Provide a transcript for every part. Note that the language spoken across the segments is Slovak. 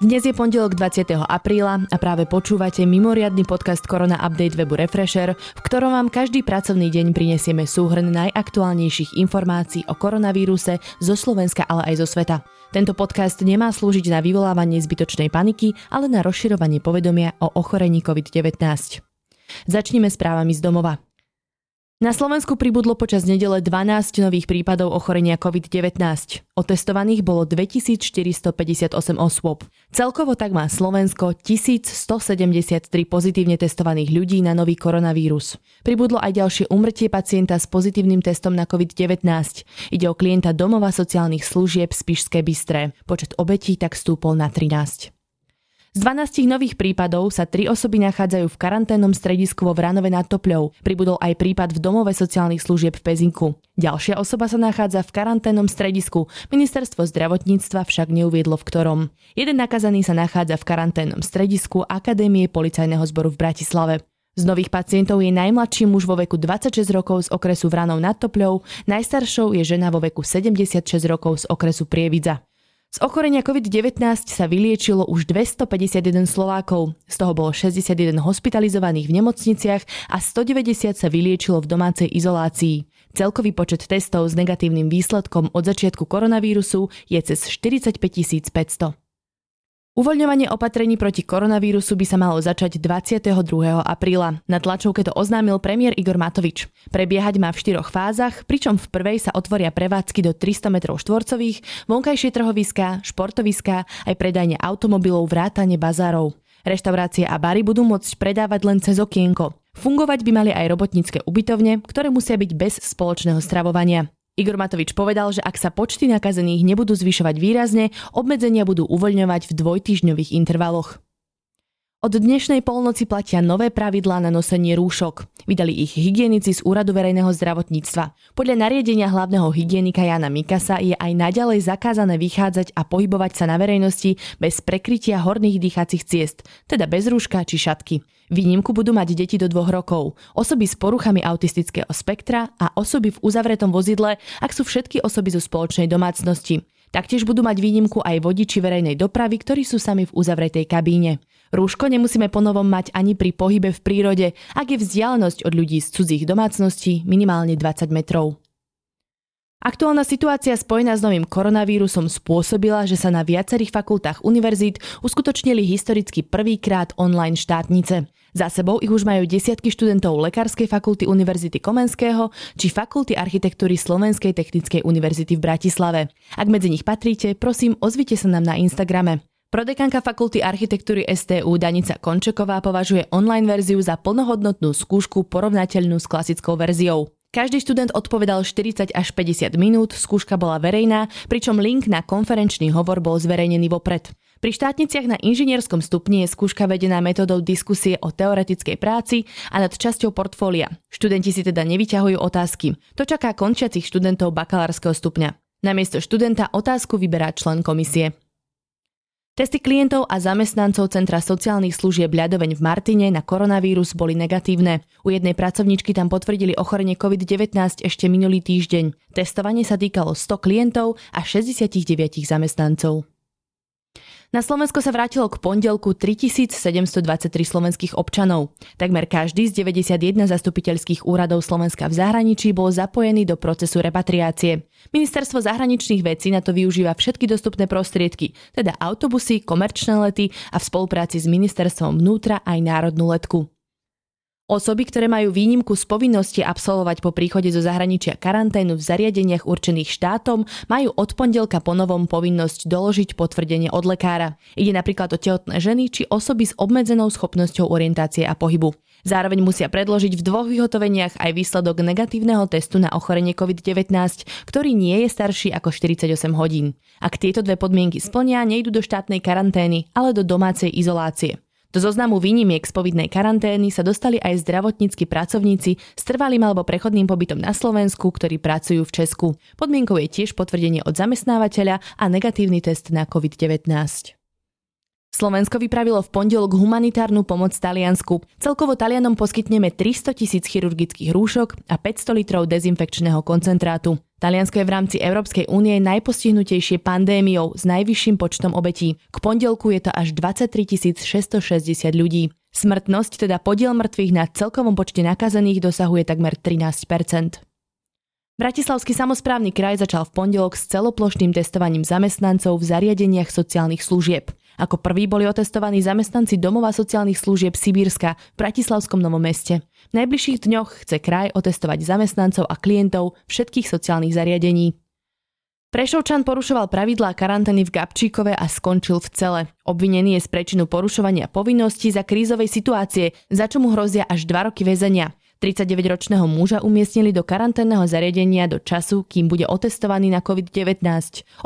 Dnes je pondelok 20. apríla a práve počúvate mimoriadny podcast Korona Update webu Refresher, v ktorom vám každý pracovný deň prinesieme súhrn najaktuálnejších informácií o koronavíruse zo Slovenska, ale aj zo sveta. Tento podcast nemá slúžiť na vyvolávanie zbytočnej paniky, ale na rozširovanie povedomia o ochorení COVID-19. Začneme správami z domova. Na Slovensku pribudlo počas nedele 12 nových prípadov ochorenia COVID-19. Otestovaných bolo 2458 osôb. Celkovo tak má Slovensko 1173 pozitívne testovaných ľudí na nový koronavírus. Pribudlo aj ďalšie umrtie pacienta s pozitívnym testom na COVID-19. Ide o klienta domova sociálnych služieb Spišské Bystré. Počet obetí tak stúpol na 13. Z 12 nových prípadov sa tri osoby nachádzajú v karanténnom stredisku vo Vranove nad Topľou. Pribudol aj prípad v domove sociálnych služieb v Pezinku. Ďalšia osoba sa nachádza v karanténnom stredisku. Ministerstvo zdravotníctva však neuviedlo v ktorom. Jeden nakazaný sa nachádza v karanténnom stredisku Akadémie policajného zboru v Bratislave. Z nových pacientov je najmladší muž vo veku 26 rokov z okresu Vranov nad Topľou, najstaršou je žena vo veku 76 rokov z okresu Prievidza. Z ochorenia COVID-19 sa vyliečilo už 251 Slovákov, z toho bolo 61 hospitalizovaných v nemocniciach a 190 sa vyliečilo v domácej izolácii. Celkový počet testov s negatívnym výsledkom od začiatku koronavírusu je cez 45 500. Uvoľňovanie opatrení proti koronavírusu by sa malo začať 22. apríla. Na tlačovke to oznámil premiér Igor Matovič. Prebiehať má v štyroch fázach, pričom v prvej sa otvoria prevádzky do 300 m štvorcových, vonkajšie trhoviská, športoviská, aj predajne automobilov, vrátane bazárov. Reštaurácie a bary budú môcť predávať len cez okienko. Fungovať by mali aj robotnícke ubytovne, ktoré musia byť bez spoločného stravovania. Igor Matovič povedal, že ak sa počty nakazených nebudú zvyšovať výrazne, obmedzenia budú uvoľňovať v dvojtyžňových intervaloch. Od dnešnej polnoci platia nové pravidlá na nosenie rúšok. Vydali ich hygienici z Úradu verejného zdravotníctva. Podľa nariadenia hlavného hygienika Jana Mikasa je aj naďalej zakázané vychádzať a pohybovať sa na verejnosti bez prekrytia horných dýchacích ciest, teda bez rúška či šatky. Výnimku budú mať deti do dvoch rokov, osoby s poruchami autistického spektra a osoby v uzavretom vozidle, ak sú všetky osoby zo spoločnej domácnosti. Taktiež budú mať výnimku aj vodiči verejnej dopravy, ktorí sú sami v uzavretej kabíne. Rúško nemusíme ponovom mať ani pri pohybe v prírode, ak je vzdialenosť od ľudí z cudzích domácností minimálne 20 metrov. Aktuálna situácia spojená s novým koronavírusom spôsobila, že sa na viacerých fakultách univerzít uskutočnili historicky prvýkrát online štátnice. Za sebou ich už majú desiatky študentov Lekárskej fakulty Univerzity Komenského či Fakulty architektúry Slovenskej technickej univerzity v Bratislave. Ak medzi nich patríte, prosím, ozvite sa nám na Instagrame. Prodekanka Fakulty architektúry STU Danica Končeková považuje online verziu za plnohodnotnú skúšku porovnateľnú s klasickou verziou. Každý študent odpovedal 40 až 50 minút, skúška bola verejná, pričom link na konferenčný hovor bol zverejnený vopred. Pri štátniciach na inžinierskom stupni je skúška vedená metodou diskusie o teoretickej práci a nad časťou portfólia. Študenti si teda nevyťahujú otázky. To čaká končiacich študentov bakalárskeho stupňa. Namiesto študenta otázku vyberá člen komisie. Testy klientov a zamestnancov Centra sociálnych služieb Ľadoveň v Martine na koronavírus boli negatívne. U jednej pracovničky tam potvrdili ochorenie COVID-19 ešte minulý týždeň. Testovanie sa týkalo 100 klientov a 69 zamestnancov. Na Slovensko sa vrátilo k pondelku 3723 slovenských občanov. Takmer každý z 91 zastupiteľských úradov Slovenska v zahraničí bol zapojený do procesu repatriácie. Ministerstvo zahraničných vecí na to využíva všetky dostupné prostriedky, teda autobusy, komerčné lety a v spolupráci s ministerstvom vnútra aj národnú letku. Osoby, ktoré majú výnimku z povinnosti absolvovať po príchode zo zahraničia karanténu v zariadeniach určených štátom, majú od pondelka ponovom povinnosť doložiť potvrdenie od lekára. Ide napríklad o tehotné ženy či osoby s obmedzenou schopnosťou orientácie a pohybu. Zároveň musia predložiť v dvoch vyhotoveniach aj výsledok negatívneho testu na ochorenie COVID-19, ktorý nie je starší ako 48 hodín. Ak tieto dve podmienky splnia, nejdu do štátnej karantény, ale do domácej izolácie. Do zoznamu výnimiek z povidnej karantény sa dostali aj zdravotníckí pracovníci s trvalým alebo prechodným pobytom na Slovensku, ktorí pracujú v Česku. Podmienkou je tiež potvrdenie od zamestnávateľa a negatívny test na COVID-19. Slovensko vypravilo v pondelok humanitárnu pomoc Taliansku. Celkovo Talianom poskytneme 300 tisíc chirurgických rúšok a 500 litrov dezinfekčného koncentrátu. Taliansko je v rámci Európskej únie najpostihnutejšie pandémiou s najvyšším počtom obetí. K pondelku je to až 23 660 ľudí. Smrtnosť, teda podiel mŕtvych na celkovom počte nakazených, dosahuje takmer 13% Bratislavský samozprávny kraj začal v pondelok s celoplošným testovaním zamestnancov v zariadeniach sociálnych služieb. Ako prví boli otestovaní zamestnanci domova sociálnych služieb Sibírska v Bratislavskom Novom meste. V najbližších dňoch chce kraj otestovať zamestnancov a klientov všetkých sociálnych zariadení. Prešovčan porušoval pravidlá karantény v Gabčíkove a skončil v cele. Obvinený je z prečinu porušovania povinností za krízovej situácie, za čo mu hrozia až 2 roky väzenia. 39-ročného muža umiestnili do karanténneho zariadenia do času, kým bude otestovaný na COVID-19.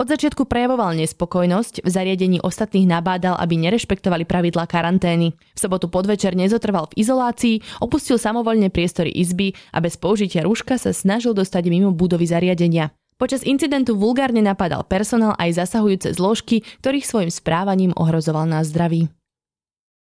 Od začiatku prejavoval nespokojnosť, v zariadení ostatných nabádal, aby nerešpektovali pravidlá karantény. V sobotu podvečer nezotrval v izolácii, opustil samovolne priestory izby a bez použitia rúška sa snažil dostať mimo budovy zariadenia. Počas incidentu vulgárne napadal personál aj zasahujúce zložky, ktorých svojim správaním ohrozoval nás zdraví.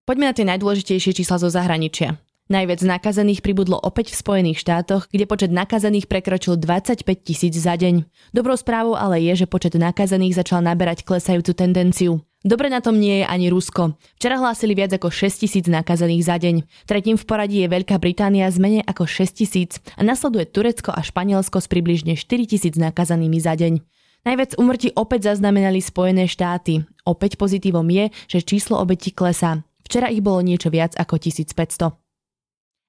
Poďme na tie najdôležitejšie čísla zo zahraničia. Najviac nakazených pribudlo opäť v Spojených štátoch, kde počet nakazených prekročil 25 tisíc za deň. Dobrou správou ale je, že počet nakazených začal naberať klesajúcu tendenciu. Dobre na tom nie je ani Rusko. Včera hlásili viac ako 6 tisíc nakazených za deň. Tretím v poradí je Veľká Británia s menej ako 6 tisíc a nasleduje Turecko a Španielsko s približne 4 tisíc nakazanými za deň. Najviac umrtí opäť zaznamenali Spojené štáty. Opäť pozitívom je, že číslo obetí klesá. Včera ich bolo niečo viac ako 1500.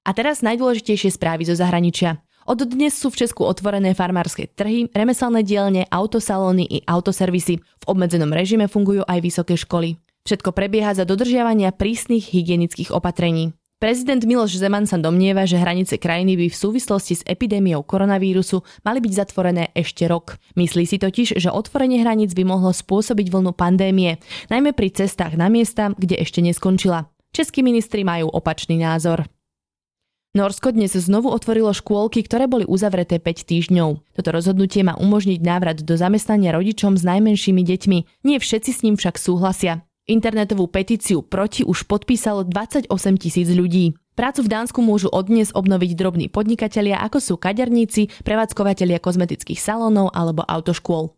A teraz najdôležitejšie správy zo zahraničia. Od dnes sú v Česku otvorené farmárske trhy, remeselné dielne, autosalóny i autoservisy. V obmedzenom režime fungujú aj vysoké školy. Všetko prebieha za dodržiavania prísnych hygienických opatrení. Prezident Miloš Zeman sa domnieva, že hranice krajiny by v súvislosti s epidémiou koronavírusu mali byť zatvorené ešte rok. Myslí si totiž, že otvorenie hraníc by mohlo spôsobiť vlnu pandémie, najmä pri cestách na miesta, kde ešte neskončila. Českí ministri majú opačný názor. Norsko dnes znovu otvorilo škôlky, ktoré boli uzavreté 5 týždňov. Toto rozhodnutie má umožniť návrat do zamestnania rodičom s najmenšími deťmi. Nie všetci s ním však súhlasia. Internetovú petíciu proti už podpísalo 28 tisíc ľudí. Prácu v Dánsku môžu odnes obnoviť drobní podnikatelia, ako sú kaderníci, prevádzkovateľia kozmetických salónov alebo autoškôl.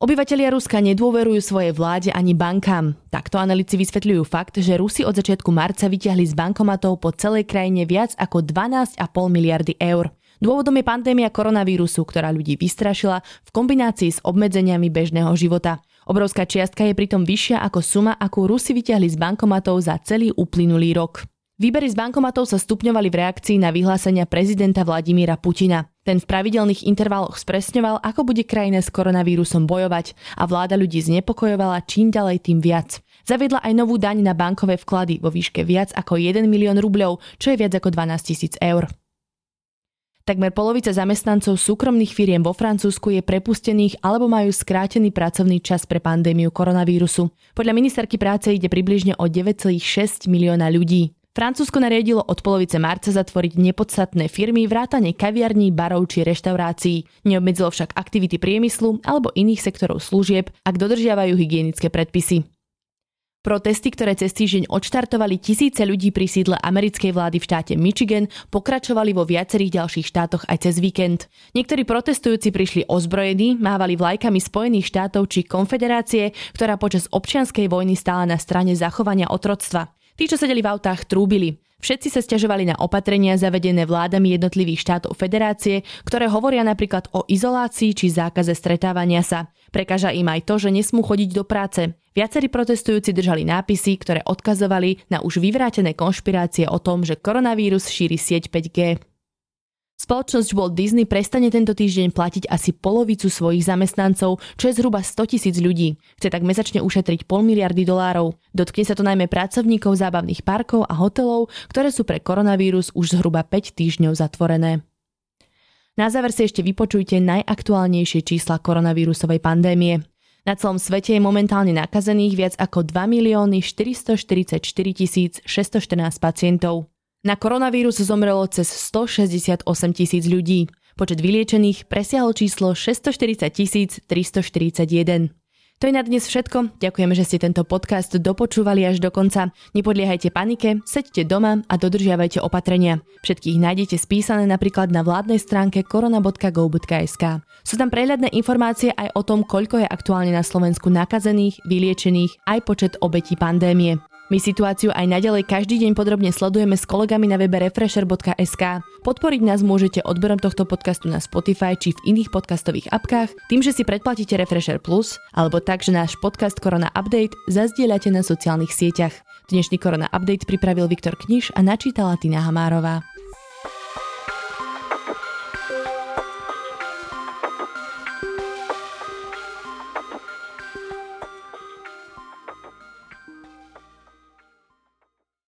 Obyvatelia Ruska nedôverujú svojej vláde ani bankám. Takto analytici vysvetľujú fakt, že Rusi od začiatku marca vyťahli z bankomatov po celej krajine viac ako 12,5 miliardy eur. Dôvodom je pandémia koronavírusu, ktorá ľudí vystrašila v kombinácii s obmedzeniami bežného života. Obrovská čiastka je pritom vyššia ako suma, akú Rusi vyťahli z bankomatov za celý uplynulý rok. Výbery z bankomatov sa stupňovali v reakcii na vyhlásenia prezidenta Vladimíra Putina. Ten v pravidelných intervaloch spresňoval, ako bude krajina s koronavírusom bojovať a vláda ľudí znepokojovala čím ďalej tým viac. Zaviedla aj novú daň na bankové vklady vo výške viac ako 1 milión rubľov, čo je viac ako 12 tisíc eur. Takmer polovica zamestnancov súkromných firiem vo Francúzsku je prepustených alebo majú skrátený pracovný čas pre pandémiu koronavírusu. Podľa ministerky práce ide približne o 9,6 milióna ľudí. Francúzsko nariadilo od polovice marca zatvoriť nepodstatné firmy vrátane kaviarní, barov či reštaurácií. Neobmedzilo však aktivity priemyslu alebo iných sektorov služieb, ak dodržiavajú hygienické predpisy. Protesty, ktoré cez týždeň odštartovali tisíce ľudí pri sídle americkej vlády v štáte Michigan, pokračovali vo viacerých ďalších štátoch aj cez víkend. Niektorí protestujúci prišli ozbrojení, mávali vlajkami Spojených štátov či konfederácie, ktorá počas občianskej vojny stála na strane zachovania otroctva. Tí, čo sedeli v autách, trúbili. Všetci sa stiažovali na opatrenia zavedené vládami jednotlivých štátov federácie, ktoré hovoria napríklad o izolácii či zákaze stretávania sa. Prekáža im aj to, že nesmú chodiť do práce. Viacerí protestujúci držali nápisy, ktoré odkazovali na už vyvrátené konšpirácie o tom, že koronavírus šíri sieť 5G. Spoločnosť Walt Disney prestane tento týždeň platiť asi polovicu svojich zamestnancov, čo je zhruba 100 tisíc ľudí. Chce tak mesačne ušetriť pol miliardy dolárov. Dotkne sa to najmä pracovníkov zábavných parkov a hotelov, ktoré sú pre koronavírus už zhruba 5 týždňov zatvorené. Na záver si ešte vypočujte najaktuálnejšie čísla koronavírusovej pandémie. Na celom svete je momentálne nakazených viac ako 2 milióny 444 614 pacientov. Na koronavírus zomrelo cez 168 tisíc ľudí. Počet vyliečených presiahol číslo 640 341. To je na dnes všetko. Ďakujeme, že ste tento podcast dopočúvali až do konca. Nepodliehajte panike, seďte doma a dodržiavajte opatrenia. Všetkých nájdete spísané napríklad na vládnej stránke korona.go.sk. Sú tam prehľadné informácie aj o tom, koľko je aktuálne na Slovensku nakazených, vyliečených, aj počet obetí pandémie. My situáciu aj naďalej každý deň podrobne sledujeme s kolegami na webe refresher.sk. Podporiť nás môžete odberom tohto podcastu na Spotify či v iných podcastových apkách, tým, že si predplatíte Refresher Plus, alebo tak, že náš podcast Korona Update zazdieľate na sociálnych sieťach. Dnešný Korona Update pripravil Viktor Kniž a načítala Tina Hamárová.